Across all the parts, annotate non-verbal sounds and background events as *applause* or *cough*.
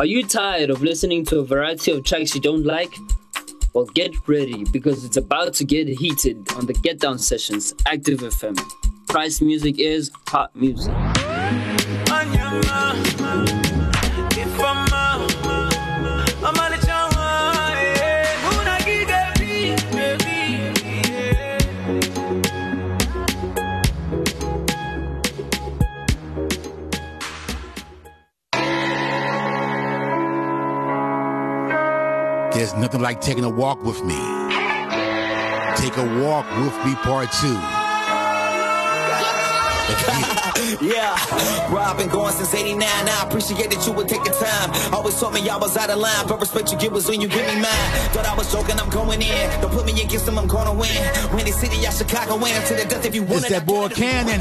Are you tired of listening to a variety of tracks you don't like? Well, get ready because it's about to get heated on the Get Down Sessions, Active FM. Christ music is hot music. Nothing like taking a walk with me. Take a walk with me, part two. *laughs* yeah, I've been going since 89. I appreciate that you would take the time. Always told me I was out of line, but respect you give was when you give me mine. Thought I was joking, I'm going in. Don't put me against them, I'm gonna win. Windy City, I Chicago win. To the death if you want It's that boy Cannon.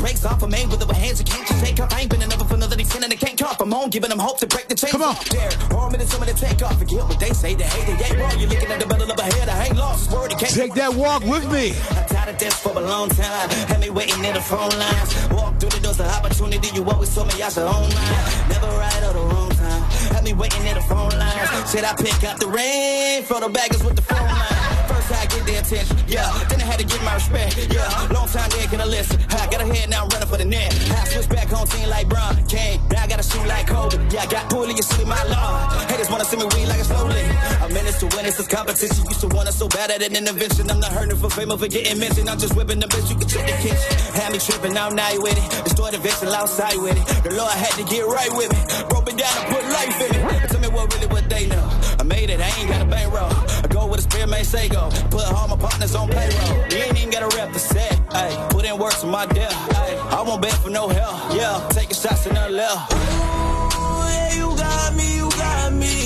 Lead, I'ma beat the brakes off of me with the hands you can't just take off. I ain't been another for another defending, they can't come from home, giving them hope to break the chains. Come on. There, arm in some of the take off. Forget what they say, they hate it. Yeah, wrong. You're looking at the battle of a head. I ain't lost. Word, can't Take that walk with me. I'm tired of this for a long time. Had me waiting in the phone lines. Walk through the doors of opportunity. You always told me I should own mine. Never right or the wrong time. Had me waiting in the phone lines. Said I pick up the rain for the baggers with the phone line. I get their attention, yeah. Then I had to get my respect, yeah. Long time they can I listen. I got a head now I'm running for the net. I switch back home team like Bron Kane. Now I gotta shoot like Kobe. Yeah, I got bully you see my law. Haters wanna see me read like a slowly. In this to win. It's this competition. Used to want it so bad at an intervention. I'm not hurting for fame for getting mentioned. I'm just whipping the bitch. You can check the kitchen. Had me tripping. Now I'm not with it. Destroy the vision outside with it. The Lord had to get right with me. Broke it down and put life in it. Tell me what really what they know. Made it. I ain't got a bankroll. I go with a spirit may say go. Put all my partners on payroll. You ain't even got a rep to set. Ay, put in work for my death. Ay, I won't beg for no help. Yeah, taking shots in the left. yeah, you got me, you got me.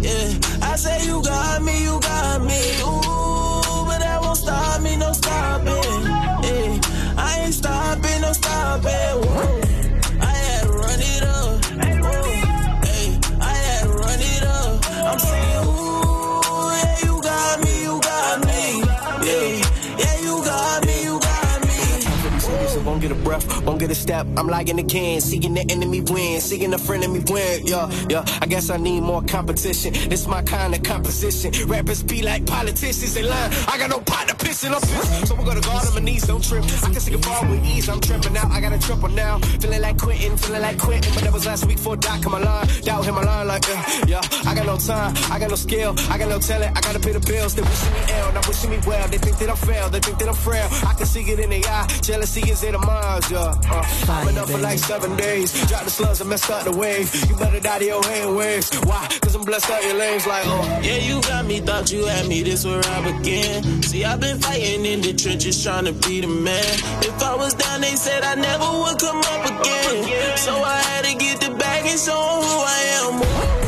Yeah, I say you got me, you got me. Ooh, but that won't stop me, no stopping. Yeah, I ain't stopping, no stopping. Breath, won't get a step. I'm lagging again, seeing the enemy win, seeing a friend of me win. Yeah, yeah. I guess I need more competition. This my kind of composition. Rappers be like politicians in line. I got no partner pissing, I'm pissed. So we're gonna guard on my knees, don't trip. I can sing a bar with ease, I'm tripping out. I got a triple now. Feeling like quitting, feeling like quitting. But that was last week for Doc in my line. Doubt hit my line like, uh, yeah. I got no time, I got no skill, I got no talent, I gotta pay the bills. They wishing me ill, not wishing me well. They think that I'm fail, they think that I'm frail. I can see it in their eye. Jealousy is in the minds, yeah. Uh, been up for like seven days. Drop the slugs and messed up the wave. You better die to your hand waves. Why? Cause I'm blessed out your legs like, oh. Yeah, you got me, thought you had me, this where I began. See, I've been fighting in the trenches trying to be the man. If I was down, they said I never would come up again. So I had to get the bag and show who I am.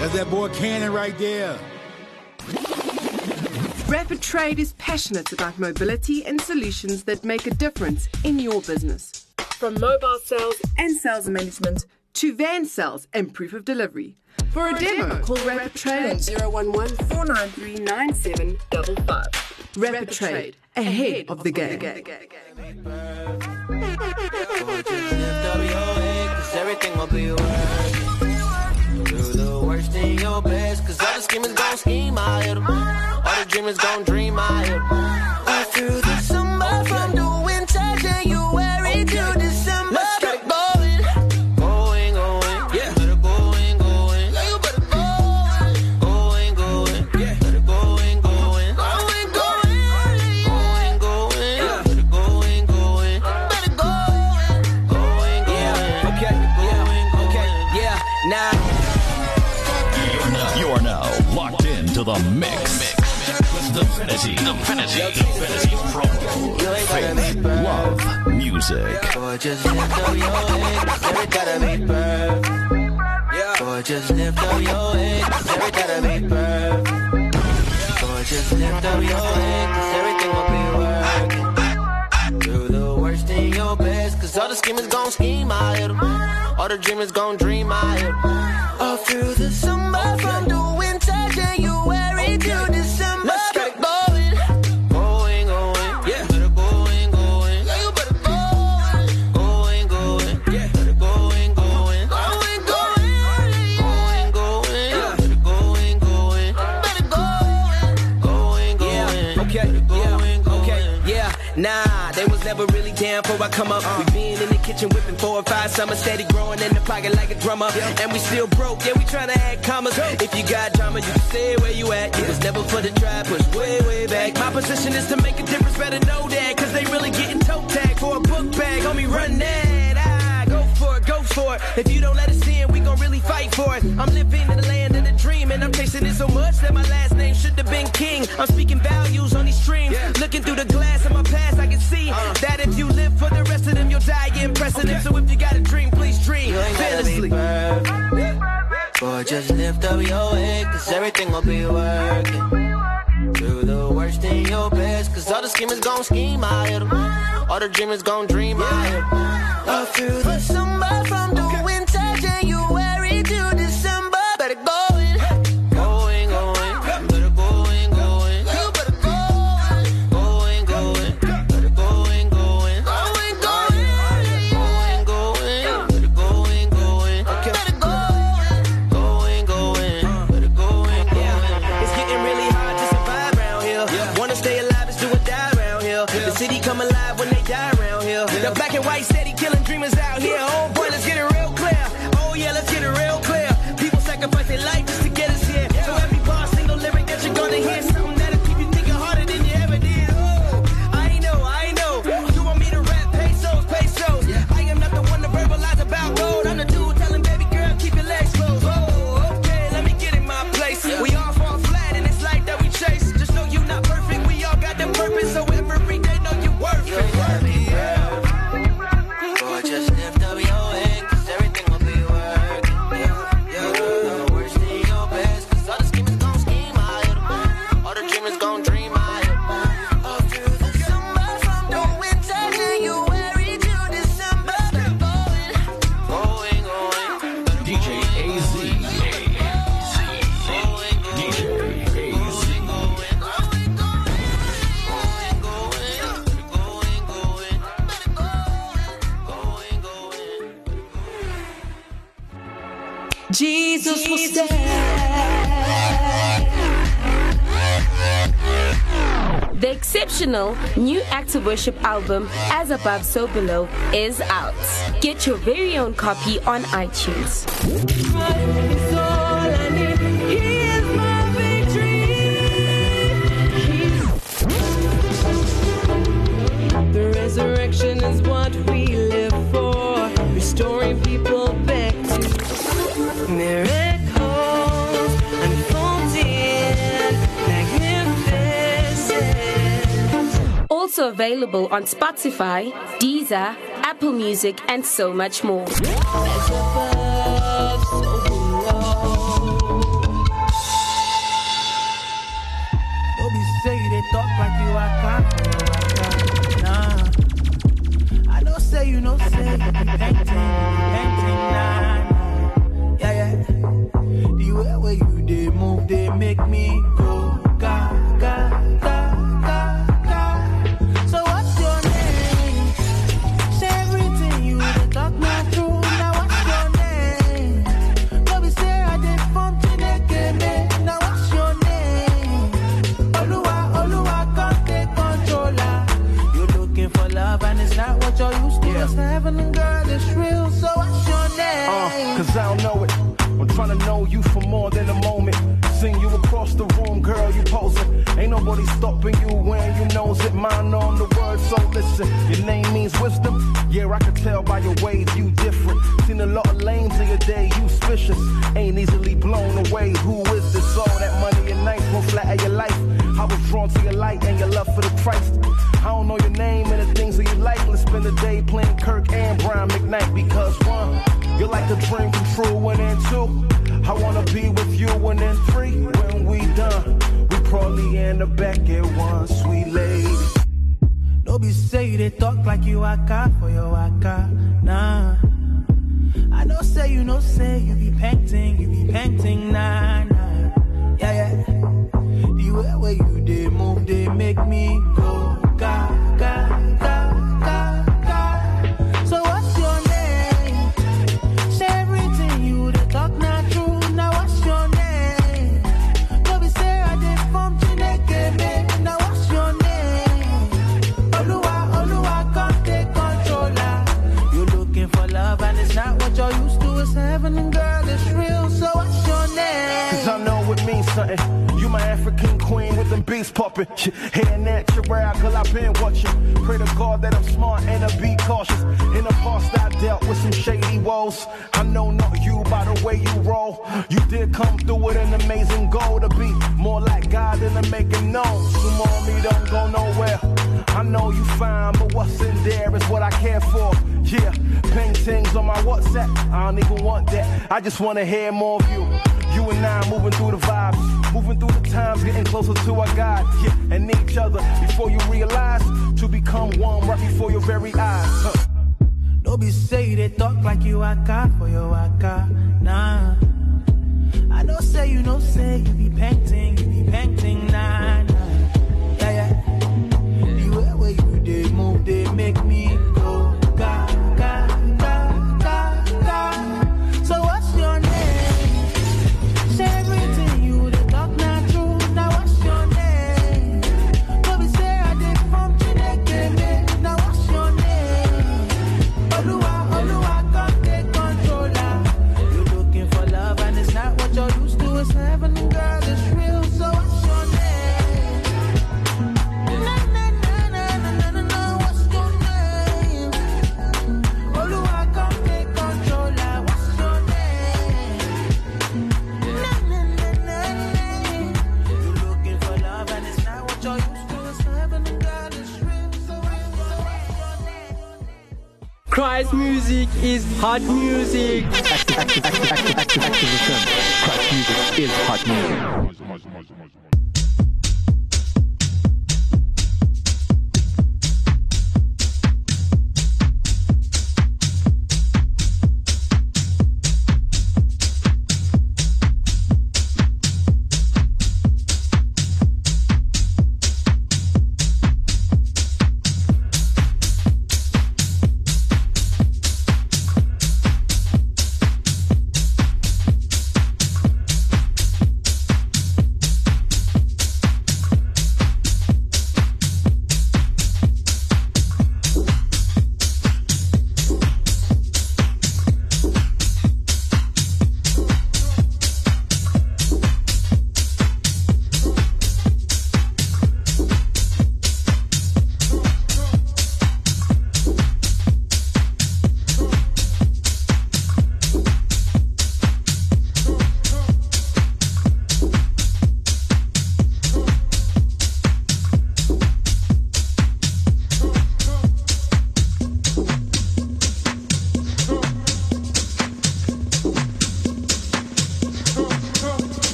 That's that boy Cannon right there. Rapid Trade is passionate about mobility and solutions that make a difference in your business. From mobile sales and sales management to van sales and proof of delivery. For a demo, call Rapid Trade on 011 493 9755. Rapid Trade, ahead of the game. Cause schemers gon' scheme, I hit 'em. All the dreamers gon' dream, I hit 'em. Faith, love, music. Just lift up your head, every gotta be perfect. Boy, lift up your head, 'cause everything will be working. Do the worst in your best, 'cause all the schemers gon' scheme, I hit. All the dreamers gon' dream out here. All through the summer, from the never really down for I come up. We been in the kitchen whipping four or five summers, steady growing in the pocket like a drummer. And we still broke, yeah, we tryna add commas. If you got drama, you can stay where you at. It was never for the try, push way, way back. My position is to make a difference, better know that. Cause they really getting toe tag for a book bag. Homie, run that. For it, go for it. If you don't let us in, we gon' really fight for it. I'm living in the land of the dream, and I'm chasing it so much that my last name should have been King. I'm speaking values on these streams. Looking through the glass of my past, I can see uh. that if you live for the rest of them, you'll die in precedent. So if you got a dream, please dream You ain't gotta be fearlessly. Boy, just lift up your head, cause everything will be working. Do the worst in your best, cause all the schemers gon' scheme out here. All the dreamers gon' dream out here. All through the somebody from city come alive when they die around here. The black and white steady killing dreamers out here. Exceptional new of Worship album, As Above, So Below, is out. Get your very own copy on iTunes. Resurrection is what we live for, restoring people back to Also available on Spotify, Deezer, Apple Music, and so much more. Nobody stopping you when you knows it. Mine on the word, so listen. Your name means wisdom. Yeah, I can tell by your ways you different. Seen a lot of lanes in your day, you suspicious. Ain't easily blown away. Who is this? All that money and nice won't flatter your life. I was drawn to your light and your love for the Christ. I don't know your name and the things that you like. Let's spend the day playing Kirk and Brian McKnight because one, you're like a dream come true, and then two, I wanna be with you, and then three, when we done, we probably the back at one, sweet lady. Don't be say they talk like you waka for your waka. Nah. I know say you know say you be painting, you be painting, nah, nah. Yeah, yeah. The way where you they move, they make me go beats popping. Hearing natural, girl, I've been watching. Pray to God that I'm smart and I be cautious. In the past, I dealt with some shady woes. I know not you by the way you roll. You did come through with an amazing goal to be more like God than to make it known. Some on me don't go nowhere. I know you fine, but what's in there is what I care for. Yeah, paintings on my WhatsApp. I don't even want that. I just wanna hear more of you. You and I moving through the vibes, moving through the times, getting closer to our God, yeah, and each other before you realize to become one right before your very eyes. Huh. Don't be say they talk like you waka for your waka, nah. I know say you know say you be painting, you be painting, nah, nah. Yeah, yeah. The way you they move, they make me Christ music is hot music. Active, music is hot music.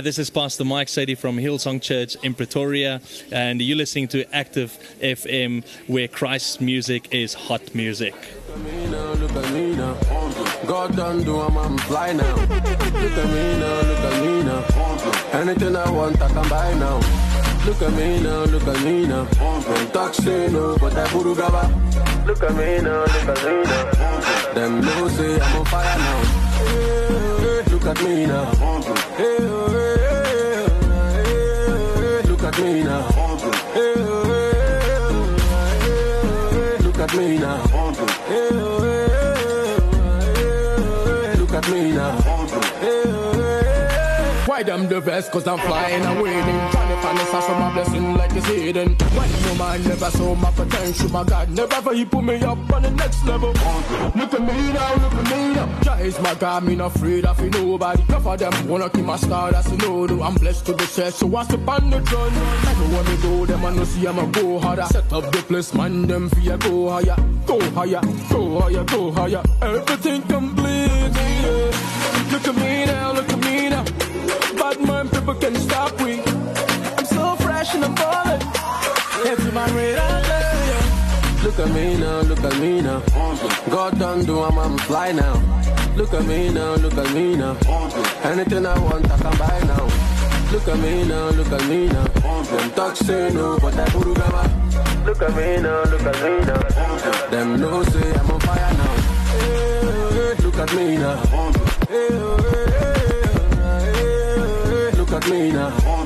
Hi, this is Pastor Mike Sadie from Hillsong Church in Pretoria, and you're listening to Active FM, where Christ's music is hot music. Look at me now, look at me now. No, but I. Look at me now, look at me now. Them say I'm on fire now. Look at me now. Hey, oh, hey, hey, at me now. Look at me now. Look at me now. Why them the best? Cause I'm flying and waiting. Trying to find the source of my blessing like it's hidden. When no man never saw my potential, my God never ever he put me up on the next level. Look at me now, look at me now. Jah is my God, me not afraid of nobody. Enough of them wanna keep my star, that's a no no. I'm blessed to be said, so I step on the throne. Everywhere me go, them I know see I'ma go harder. Set up the place, man, them fear go higher, go higher, go higher, go higher. Everything complete, yeah. Look at me now, look at me now. Bad man, people can stop we. I'm so fresh and I'm ballin'. Every man yeah. Look at me now, look at me now. God done do, I'm, I'm fly now. Look at me now, look at me now. Anything I want, I can buy now. Look at me now, look at me now. Them talk say no, but I buru gaba. Look at me now, look at me now. Them know say I'm on fire now. Hey, Look at me now. Me now.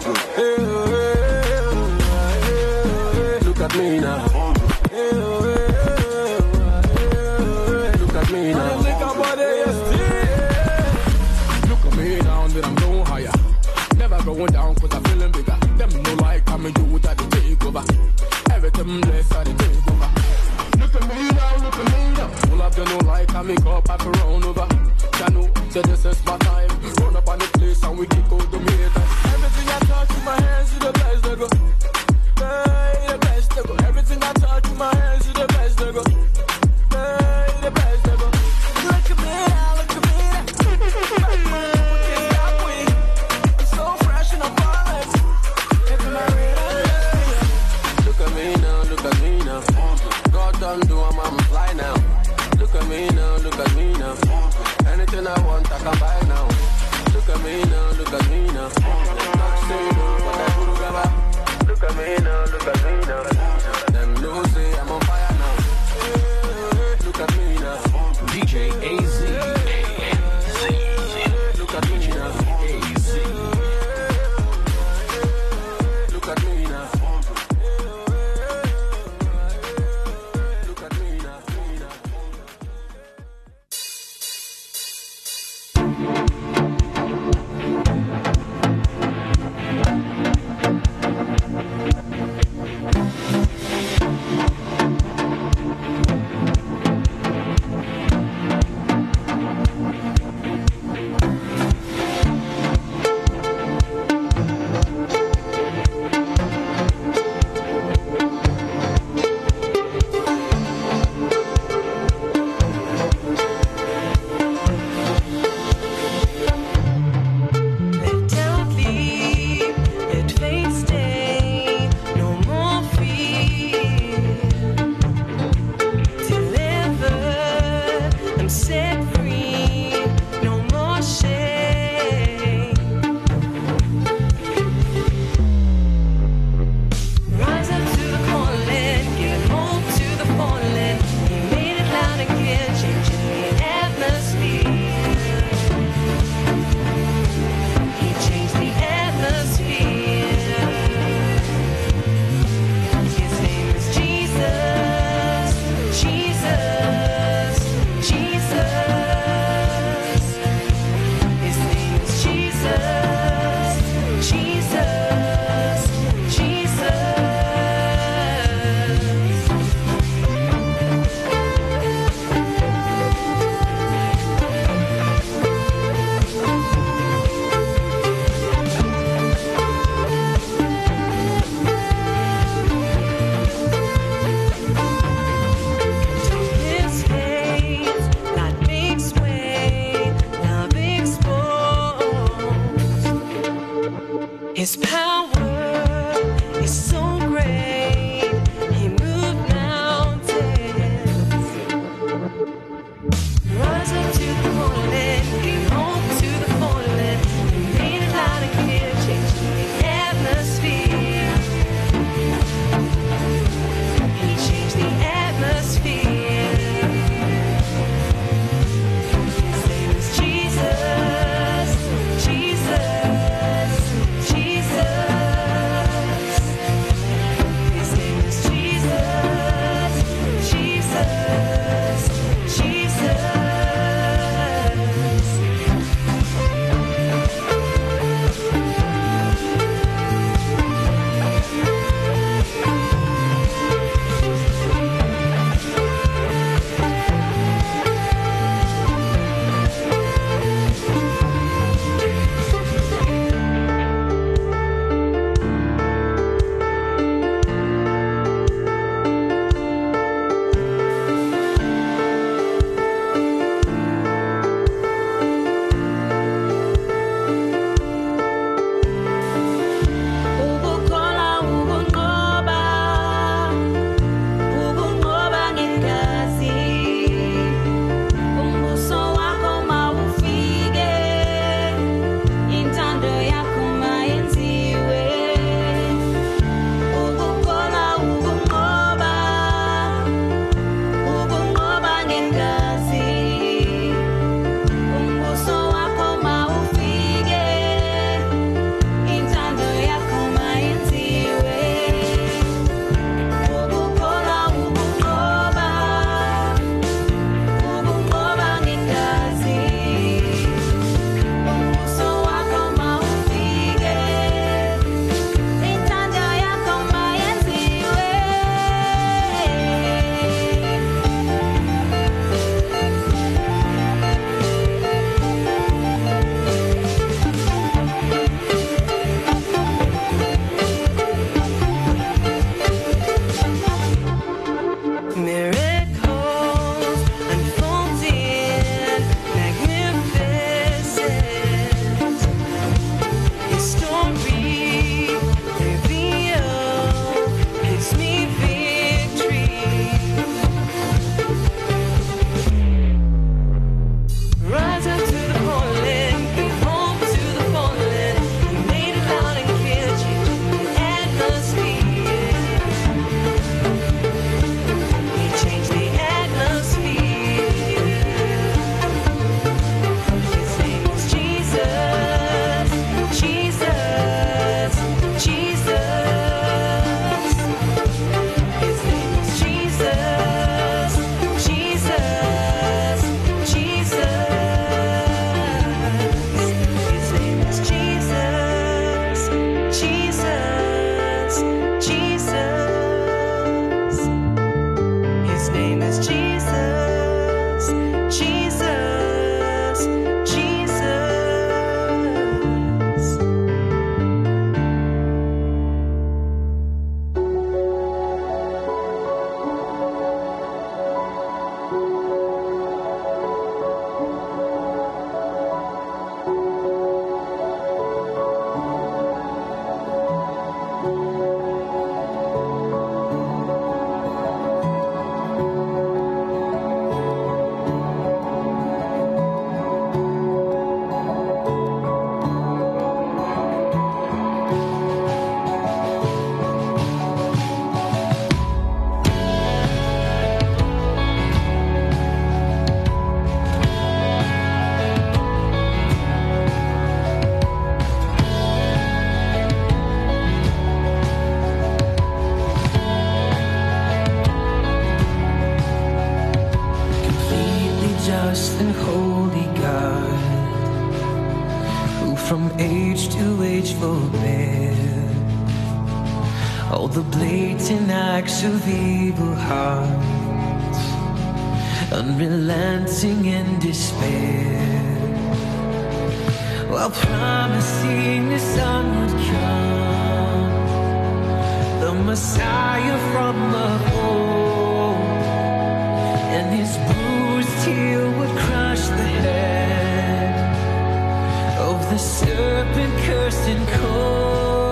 Unrelenting in despair, while promising the sun would come, the Messiah from old and his bruised heel would crush the head of the serpent cursed and cold.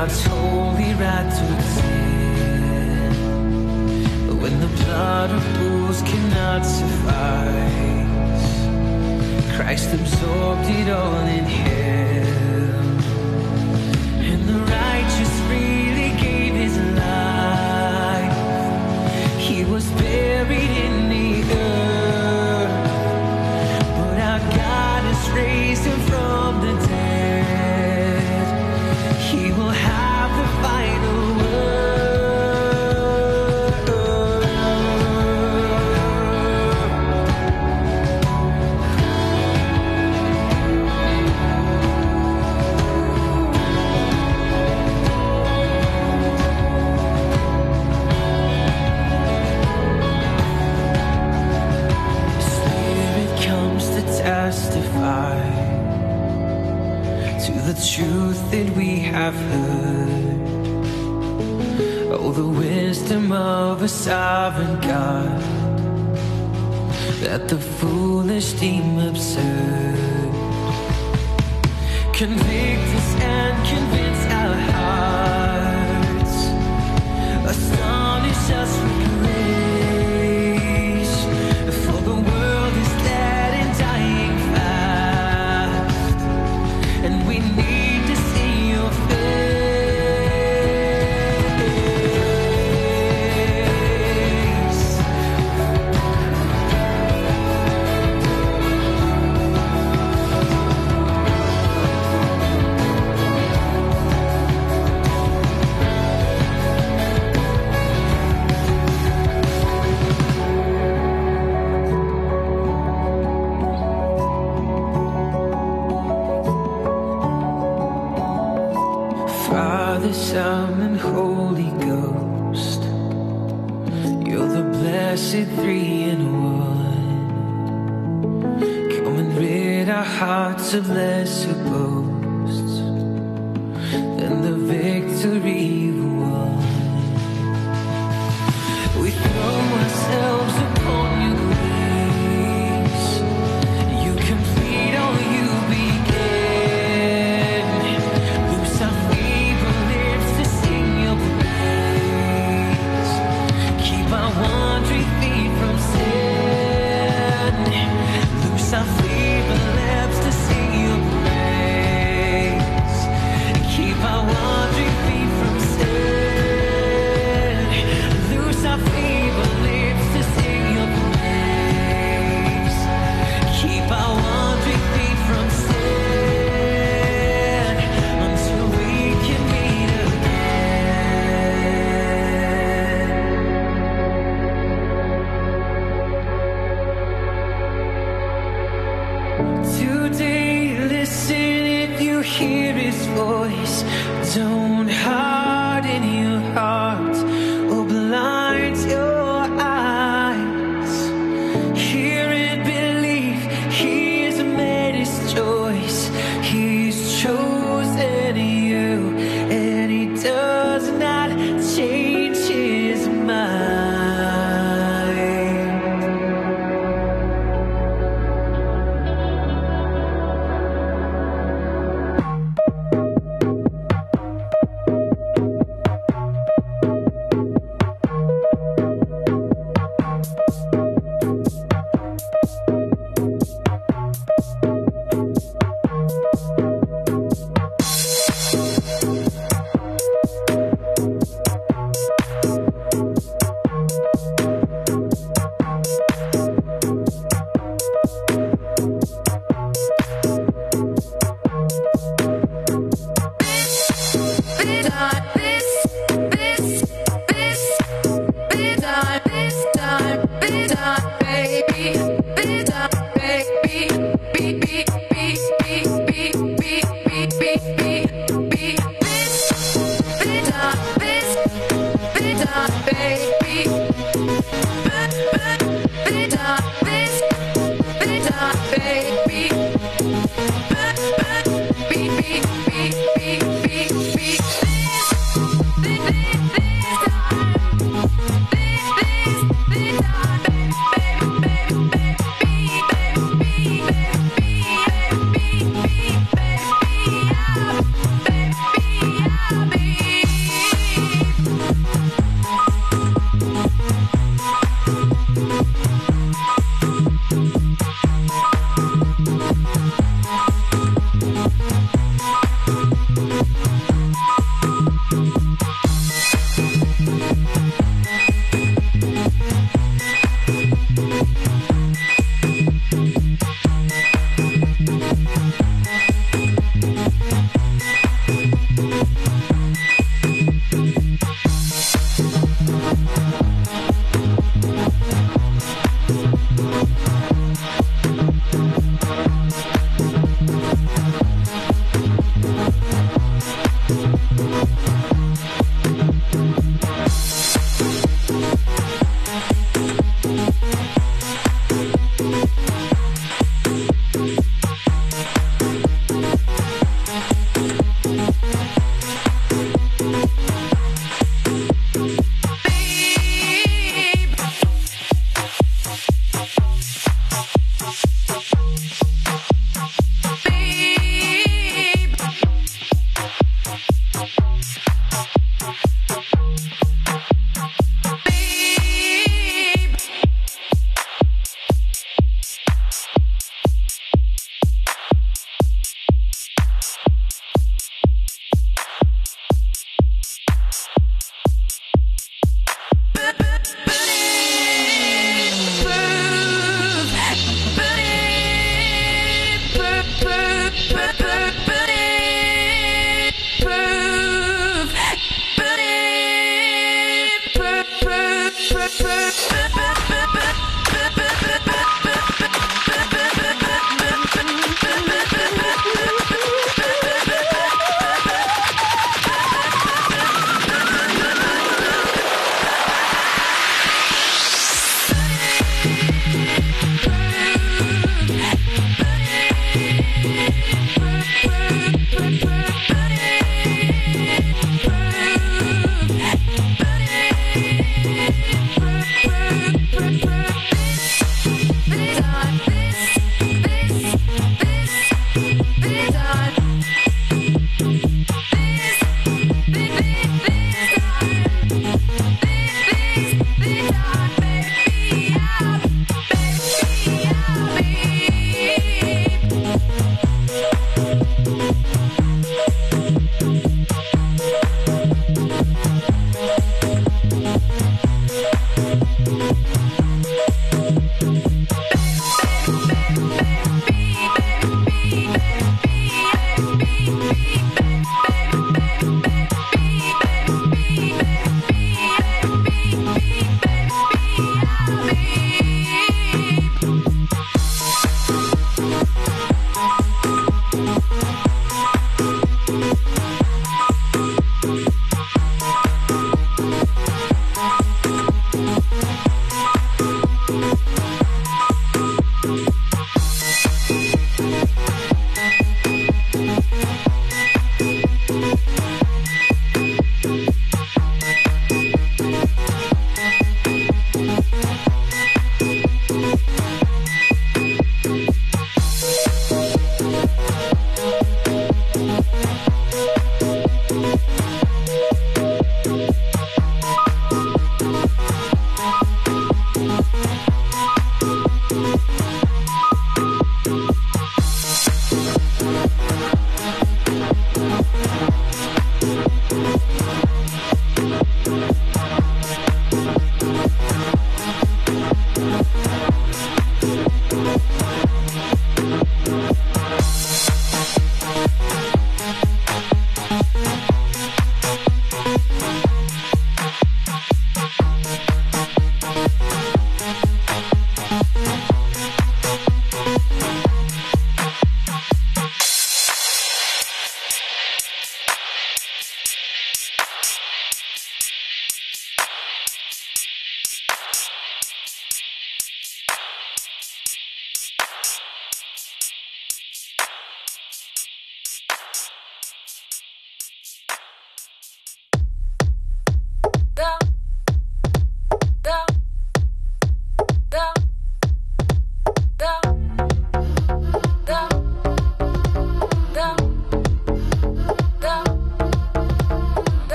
God's holy right to. But when the blood of bulls cannot suffice, Christ absorbed it all in him. And the righteous freely gave his life. He was buried in of a sovereign God that the foolish deem absurd. Convict us and convince blessed three in one. Come and rid our hearts of lesser boasts than the victory we won. We throw ourselves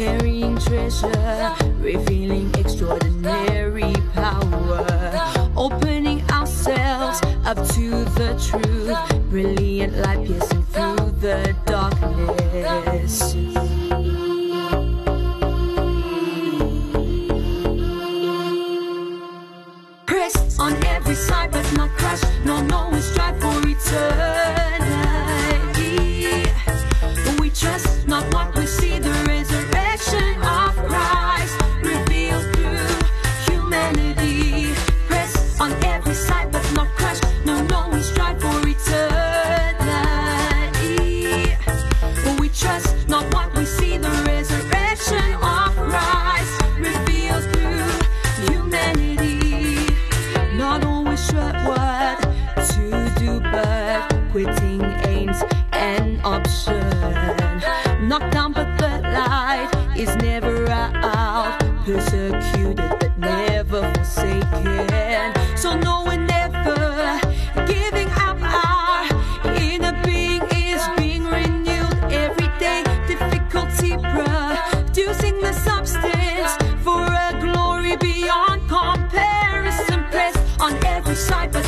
carrying treasure, revealing extraordinary power, opening ourselves up to the truth, brilliant light piercing through the darkness. Press on every side, but not crush. No, no, we strive for return. side